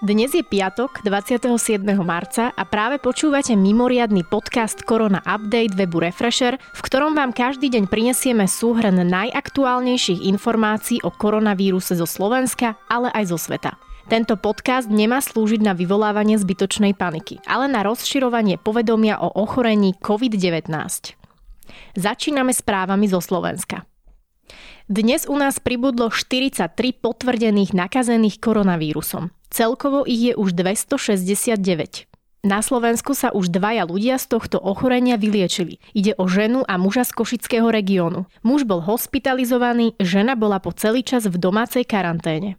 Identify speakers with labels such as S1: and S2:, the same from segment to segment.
S1: Dnes je piatok, 27. marca a práve počúvate mimoriadny podcast Korona Update webu Refresher, v ktorom vám každý deň prinesieme súhrn najaktuálnejších informácií o koronavíruse zo Slovenska, ale aj zo sveta. Tento podcast nemá slúžiť na vyvolávanie zbytočnej paniky, ale na rozširovanie povedomia o ochorení COVID-19. Začíname správami zo Slovenska. Dnes u nás pribudlo 43 potvrdených nakazených koronavírusom. Celkovo ich je už 269. Na Slovensku sa už dvaja ľudia z tohto ochorenia vyliečili. Ide o ženu a muža z Košického regiónu. Muž bol hospitalizovaný, žena bola po celý čas v domácej karanténe.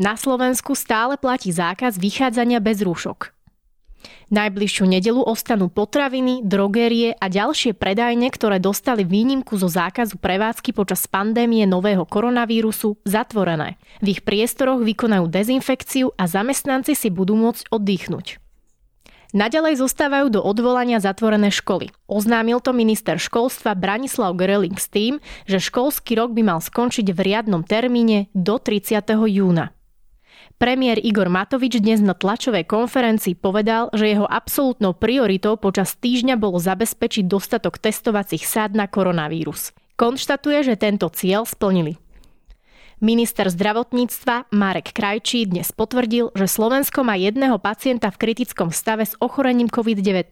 S1: Na Slovensku stále platí zákaz vychádzania bez rúšok. Najbližšiu nedelu ostanú potraviny, drogérie a ďalšie predajne, ktoré dostali výnimku zo zákazu prevádzky počas pandémie nového koronavírusu, zatvorené. V ich priestoroch vykonajú dezinfekciu a zamestnanci si budú môcť oddychnúť. Naďalej zostávajú do odvolania zatvorené školy. Oznámil to minister školstva Branislav Greling s tým, že školský rok by mal skončiť v riadnom termíne do 30. júna. Premiér Igor Matovič dnes na tlačovej konferencii povedal, že jeho absolútnou prioritou počas týždňa bolo zabezpečiť dostatok testovacích sád na koronavírus. Konštatuje, že tento cieľ splnili. Minister zdravotníctva Marek Krajčí dnes potvrdil, že Slovensko má jedného pacienta v kritickom stave s ochorením COVID-19.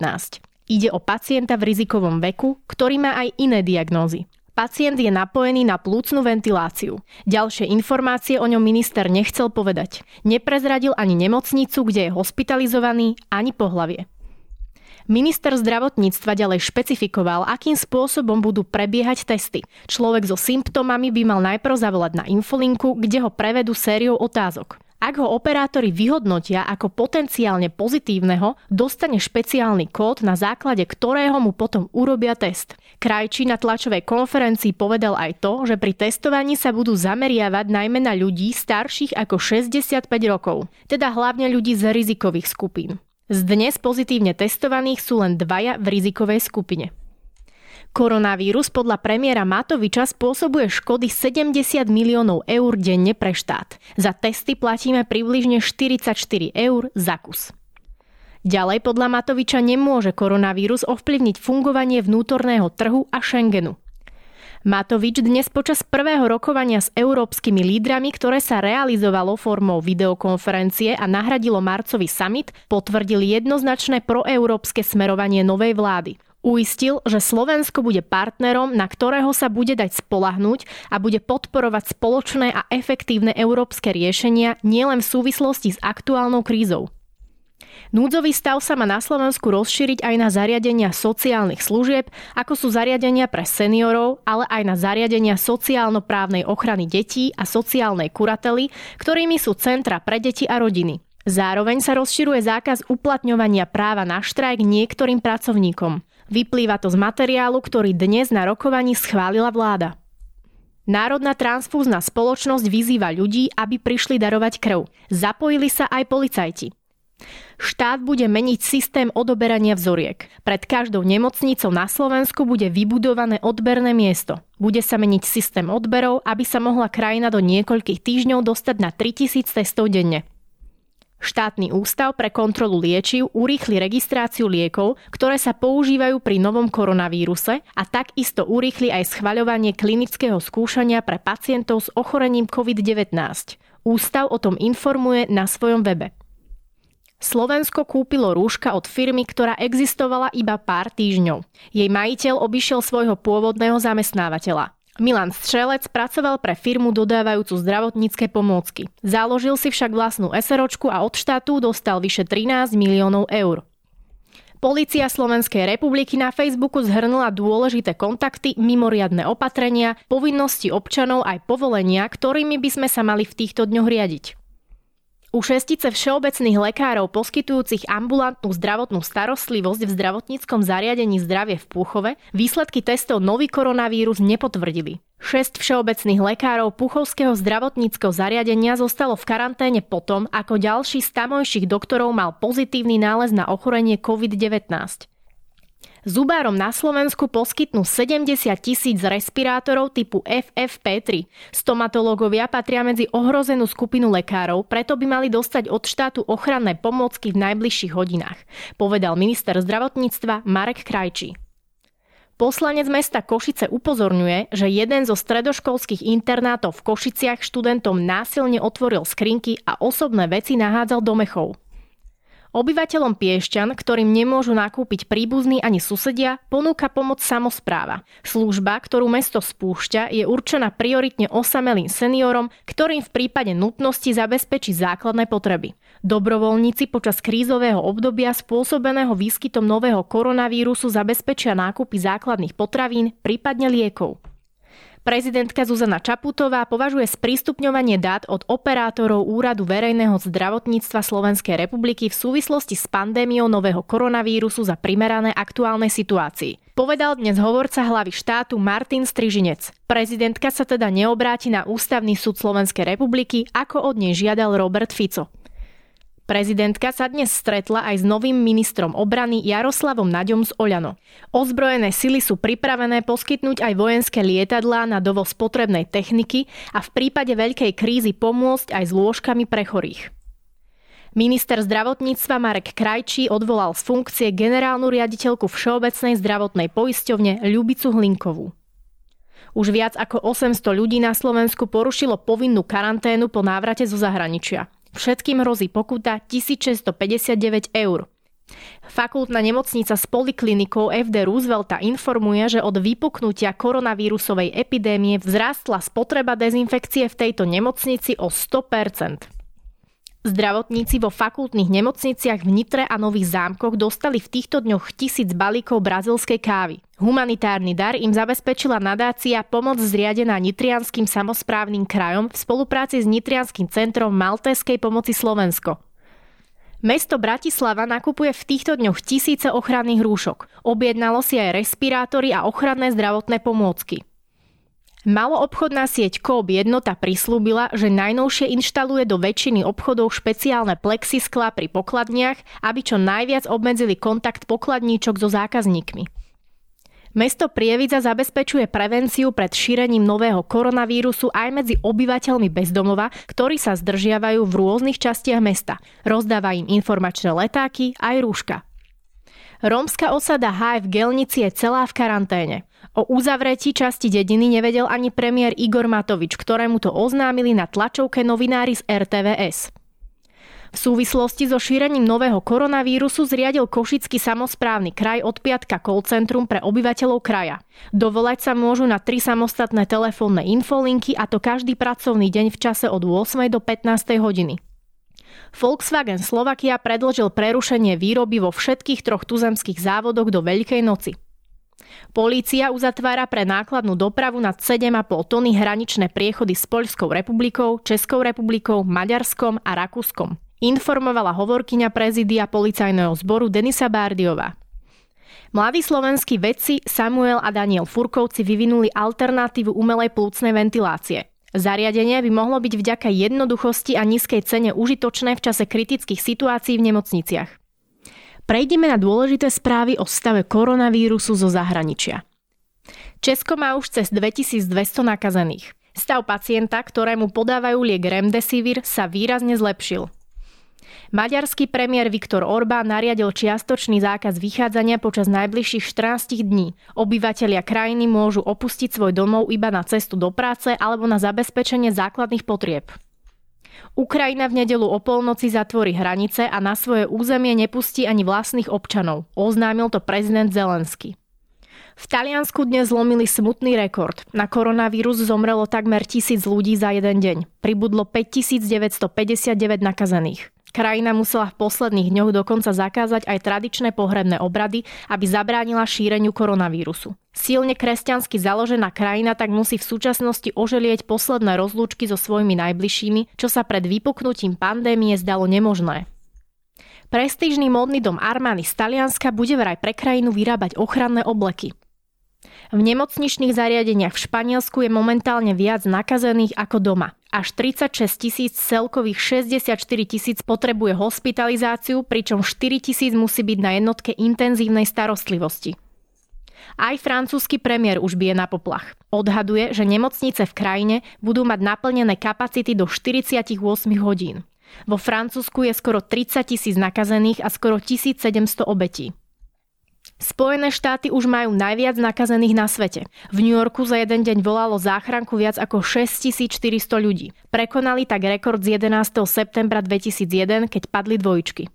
S1: Ide o pacienta v rizikovom veku, ktorý má aj iné diagnózy. Pacient je napojený na plúcnu ventiláciu. Ďalšie informácie o ňom minister nechcel povedať. Neprezradil ani nemocnicu, kde je hospitalizovaný, ani pohlavie. Minister zdravotníctva ďalej špecifikoval, akým spôsobom budú prebiehať testy. Človek so symptómami by mal najprv zavolať na infolinku, kde ho prevedú sériou otázok. Ak ho operátori vyhodnotia ako potenciálne pozitívneho, dostane špeciálny kód, na základe ktorého mu potom urobia test. Krajčí na tlačovej konferencii povedal aj to, že pri testovaní sa budú zameriavať najmä na ľudí starších ako 65 rokov, teda hlavne ľudí z rizikových skupín. Z dnes pozitívne testovaných sú len dvaja v rizikovej skupine. Koronavírus podľa premiéra Matoviča spôsobuje škody 70 miliónov eur denne pre štát. Za testy platíme približne 44 eur za kus. Ďalej podľa Matoviča nemôže koronavírus ovplyvniť fungovanie vnútorného trhu a Schengenu. Matovič dnes počas prvého rokovania s európskymi lídrami, ktoré sa realizovalo formou videokonferencie a nahradilo marcový summit, potvrdil jednoznačné proeurópske smerovanie novej vlády – Uistil, že Slovensko bude partnerom, na ktorého sa bude dať spolahnúť a bude podporovať spoločné a efektívne európske riešenia nielen v súvislosti s aktuálnou krízou. Núdzový stav sa má na Slovensku rozšíriť aj na zariadenia sociálnych služieb, ako sú zariadenia pre seniorov, ale aj na zariadenia sociálno-právnej ochrany detí a sociálnej kurately, ktorými sú centra pre deti a rodiny. Zároveň sa rozširuje zákaz uplatňovania práva na štrajk niektorým pracovníkom. Vyplýva to z materiálu, ktorý dnes na rokovaní schválila vláda. Národná transfúzna spoločnosť vyzýva ľudí, aby prišli darovať krv. Zapojili sa aj policajti. Štát bude meniť systém odoberania vzoriek. Pred každou nemocnicou na Slovensku bude vybudované odberné miesto. Bude sa meniť systém odberov, aby sa mohla krajina do niekoľkých týždňov dostať na 3000 testov denne. Štátny ústav pre kontrolu liečiv urýchli registráciu liekov, ktoré sa používajú pri novom koronavíruse a takisto urýchli aj schvaľovanie klinického skúšania pre pacientov s ochorením COVID-19. Ústav o tom informuje na svojom webe. Slovensko kúpilo rúška od firmy, ktorá existovala iba pár týždňov. Jej majiteľ obišiel svojho pôvodného zamestnávateľa. Milan Strelec pracoval pre firmu dodávajúcu zdravotnícke pomôcky. Založil si však vlastnú SROčku a od štátu dostal vyše 13 miliónov eur. Polícia Slovenskej republiky na Facebooku zhrnula dôležité kontakty, mimoriadne opatrenia, povinnosti občanov aj povolenia, ktorými by sme sa mali v týchto dňoch riadiť. U šestice všeobecných lekárov poskytujúcich ambulantnú zdravotnú starostlivosť v zdravotníckom zariadení zdravie v Púchove výsledky testov nový koronavírus nepotvrdili. Šesť všeobecných lekárov Puchovského zdravotníckého zariadenia zostalo v karanténe potom, ako ďalší z tamojších doktorov mal pozitívny nález na ochorenie COVID-19. Zubárom na Slovensku poskytnú 70 tisíc respirátorov typu FFP3. Stomatológovia patria medzi ohrozenú skupinu lekárov, preto by mali dostať od štátu ochranné pomôcky v najbližších hodinách, povedal minister zdravotníctva Marek Krajčí. Poslanec mesta Košice upozorňuje, že jeden zo stredoškolských internátov v Košiciach študentom násilne otvoril skrinky a osobné veci nahádzal do mechov. Obyvateľom Piešťan, ktorým nemôžu nakúpiť príbuzní ani susedia, ponúka pomoc samozpráva. Služba, ktorú mesto spúšťa, je určená prioritne osamelým seniorom, ktorým v prípade nutnosti zabezpečí základné potreby. Dobrovoľníci počas krízového obdobia spôsobeného výskytom nového koronavírusu zabezpečia nákupy základných potravín, prípadne liekov. Prezidentka Zuzana Čaputová považuje sprístupňovanie dát od operátorov Úradu verejného zdravotníctva Slovenskej republiky v súvislosti s pandémiou nového koronavírusu za primerané aktuálnej situácii. Povedal dnes hovorca hlavy štátu Martin Strižinec. Prezidentka sa teda neobráti na Ústavný súd Slovenskej republiky, ako od nej žiadal Robert Fico. Prezidentka sa dnes stretla aj s novým ministrom obrany Jaroslavom Naďom z Oľano. Ozbrojené sily sú pripravené poskytnúť aj vojenské lietadlá na dovoz potrebnej techniky a v prípade veľkej krízy pomôcť aj s lôžkami pre chorých. Minister zdravotníctva Marek Krajčí odvolal z funkcie generálnu riaditeľku Všeobecnej zdravotnej poisťovne Ľubicu Hlinkovú. Už viac ako 800 ľudí na Slovensku porušilo povinnú karanténu po návrate zo zahraničia. Všetkým hrozí pokuta 1659 eur. Fakultná nemocnica s poliklinikou FD Roosevelta informuje, že od vypuknutia koronavírusovej epidémie vzrástla spotreba dezinfekcie v tejto nemocnici o 100%. Zdravotníci vo fakultných nemocniciach v Nitre a Nových zámkoch dostali v týchto dňoch tisíc balíkov brazilskej kávy. Humanitárny dar im zabezpečila nadácia Pomoc zriadená Nitrianským samozprávnym krajom v spolupráci s Nitrianským centrom Maltéskej pomoci Slovensko. Mesto Bratislava nakupuje v týchto dňoch tisíce ochranných rúšok. Objednalo si aj respirátory a ochranné zdravotné pomôcky. Maloobchodná sieť Coop jednota prislúbila, že najnovšie inštaluje do väčšiny obchodov špeciálne plexiskla pri pokladniach, aby čo najviac obmedzili kontakt pokladníčok so zákazníkmi. Mesto Prievidza zabezpečuje prevenciu pred šírením nového koronavírusu aj medzi obyvateľmi bezdomova, ktorí sa zdržiavajú v rôznych častiach mesta. Rozdáva im informačné letáky aj rúška. Rómska osada H Gelnici je celá v karanténe. O uzavretí časti dediny nevedel ani premiér Igor Matovič, ktorému to oznámili na tlačovke novinári z RTVS. V súvislosti so šírením nového koronavírusu zriadil Košický samozprávny kraj od piatka call centrum pre obyvateľov kraja. Dovolať sa môžu na tri samostatné telefónne infolinky a to každý pracovný deň v čase od 8. do 15. hodiny. Volkswagen Slovakia predložil prerušenie výroby vo všetkých troch tuzemských závodoch do Veľkej noci. Polícia uzatvára pre nákladnú dopravu nad 7,5 tony hraničné priechody s Poľskou republikou, Českou republikou, Maďarskom a Rakúskom. Informovala hovorkyňa prezidia policajného zboru Denisa Bárdiová. Mladí slovenskí vedci Samuel a Daniel Furkovci vyvinuli alternatívu umelej plúcnej ventilácie. Zariadenie by mohlo byť vďaka jednoduchosti a nízkej cene užitočné v čase kritických situácií v nemocniciach. Prejdeme na dôležité správy o stave koronavírusu zo zahraničia. Česko má už cez 2200 nakazených. Stav pacienta, ktorému podávajú liek Remdesivir, sa výrazne zlepšil. Maďarský premiér Viktor Orbán nariadil čiastočný zákaz vychádzania počas najbližších 14 dní. Obyvatelia krajiny môžu opustiť svoj domov iba na cestu do práce alebo na zabezpečenie základných potrieb. Ukrajina v nedelu o polnoci zatvorí hranice a na svoje územie nepustí ani vlastných občanov. Oznámil to prezident Zelensky. V Taliansku dnes zlomili smutný rekord. Na koronavírus zomrelo takmer tisíc ľudí za jeden deň. Pribudlo 5959 nakazených. Krajina musela v posledných dňoch dokonca zakázať aj tradičné pohrebné obrady, aby zabránila šíreniu koronavírusu. Silne kresťansky založená krajina tak musí v súčasnosti oželieť posledné rozlúčky so svojimi najbližšími, čo sa pred vypuknutím pandémie zdalo nemožné. Prestížny módny dom Armani z Talianska bude vraj pre krajinu vyrábať ochranné obleky. V nemocničných zariadeniach v Španielsku je momentálne viac nakazených ako doma. Až 36 tisíc celkových 64 tisíc potrebuje hospitalizáciu, pričom 4 tisíc musí byť na jednotke intenzívnej starostlivosti. Aj francúzsky premiér už bije na poplach. Odhaduje, že nemocnice v krajine budú mať naplnené kapacity do 48 hodín. Vo Francúzsku je skoro 30 tisíc nakazených a skoro 1700 obetí. Spojené štáty už majú najviac nakazených na svete. V New Yorku za jeden deň volalo záchranku viac ako 6400 ľudí. Prekonali tak rekord z 11. septembra 2001, keď padli dvojčky.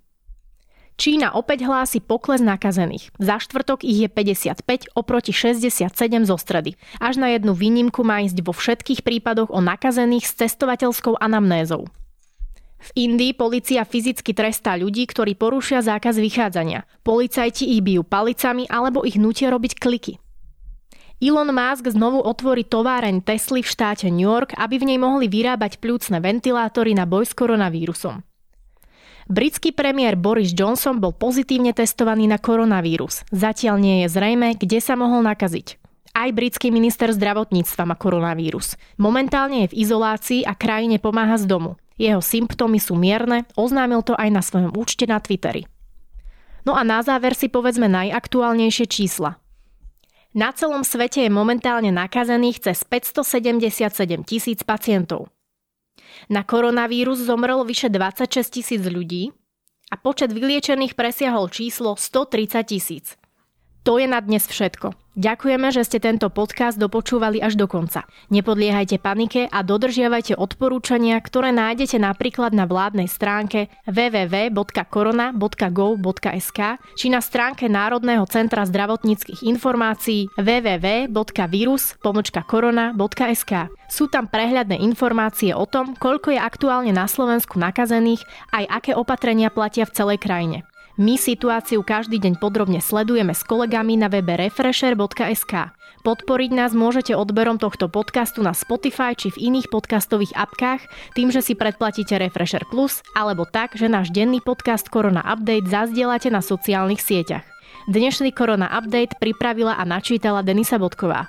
S1: Čína opäť hlási pokles nakazených. Za štvrtok ich je 55 oproti 67 zo stredy. Až na jednu výnimku má ísť vo všetkých prípadoch o nakazených s cestovateľskou anamnézou. V Indii policia fyzicky trestá ľudí, ktorí porušia zákaz vychádzania. Policajti ich bijú palicami alebo ich nutia robiť kliky. Elon Musk znovu otvorí továreň Tesly v štáte New York, aby v nej mohli vyrábať plúcne ventilátory na boj s koronavírusom. Britský premiér Boris Johnson bol pozitívne testovaný na koronavírus. Zatiaľ nie je zrejme, kde sa mohol nakaziť. Aj britský minister zdravotníctva má koronavírus. Momentálne je v izolácii a krajine pomáha z domu. Jeho symptómy sú mierne, oznámil to aj na svojom účte na Twitteri. No a na záver si povedzme najaktuálnejšie čísla. Na celom svete je momentálne nakazených cez 577 tisíc pacientov. Na koronavírus zomrelo vyše 26 tisíc ľudí a počet vyliečených presiahol číslo 130 tisíc. To je na dnes všetko. Ďakujeme, že ste tento podcast dopočúvali až do konca. Nepodliehajte panike a dodržiavajte odporúčania, ktoré nájdete napríklad na vládnej stránke www.corona.gov.sk či na stránke Národného centra zdravotníckých informácií www.virus.corona.sk. Sú tam prehľadné informácie o tom, koľko je aktuálne na Slovensku nakazených, aj aké opatrenia platia v celej krajine. My situáciu každý deň podrobne sledujeme s kolegami na webe refresher.sk. Podporiť nás môžete odberom tohto podcastu na Spotify či v iných podcastových apkách tým, že si predplatíte Refresher Plus alebo tak, že náš denný podcast Korona Update zazdielate na sociálnych sieťach. Dnešný Korona Update pripravila a načítala Denisa Bodková.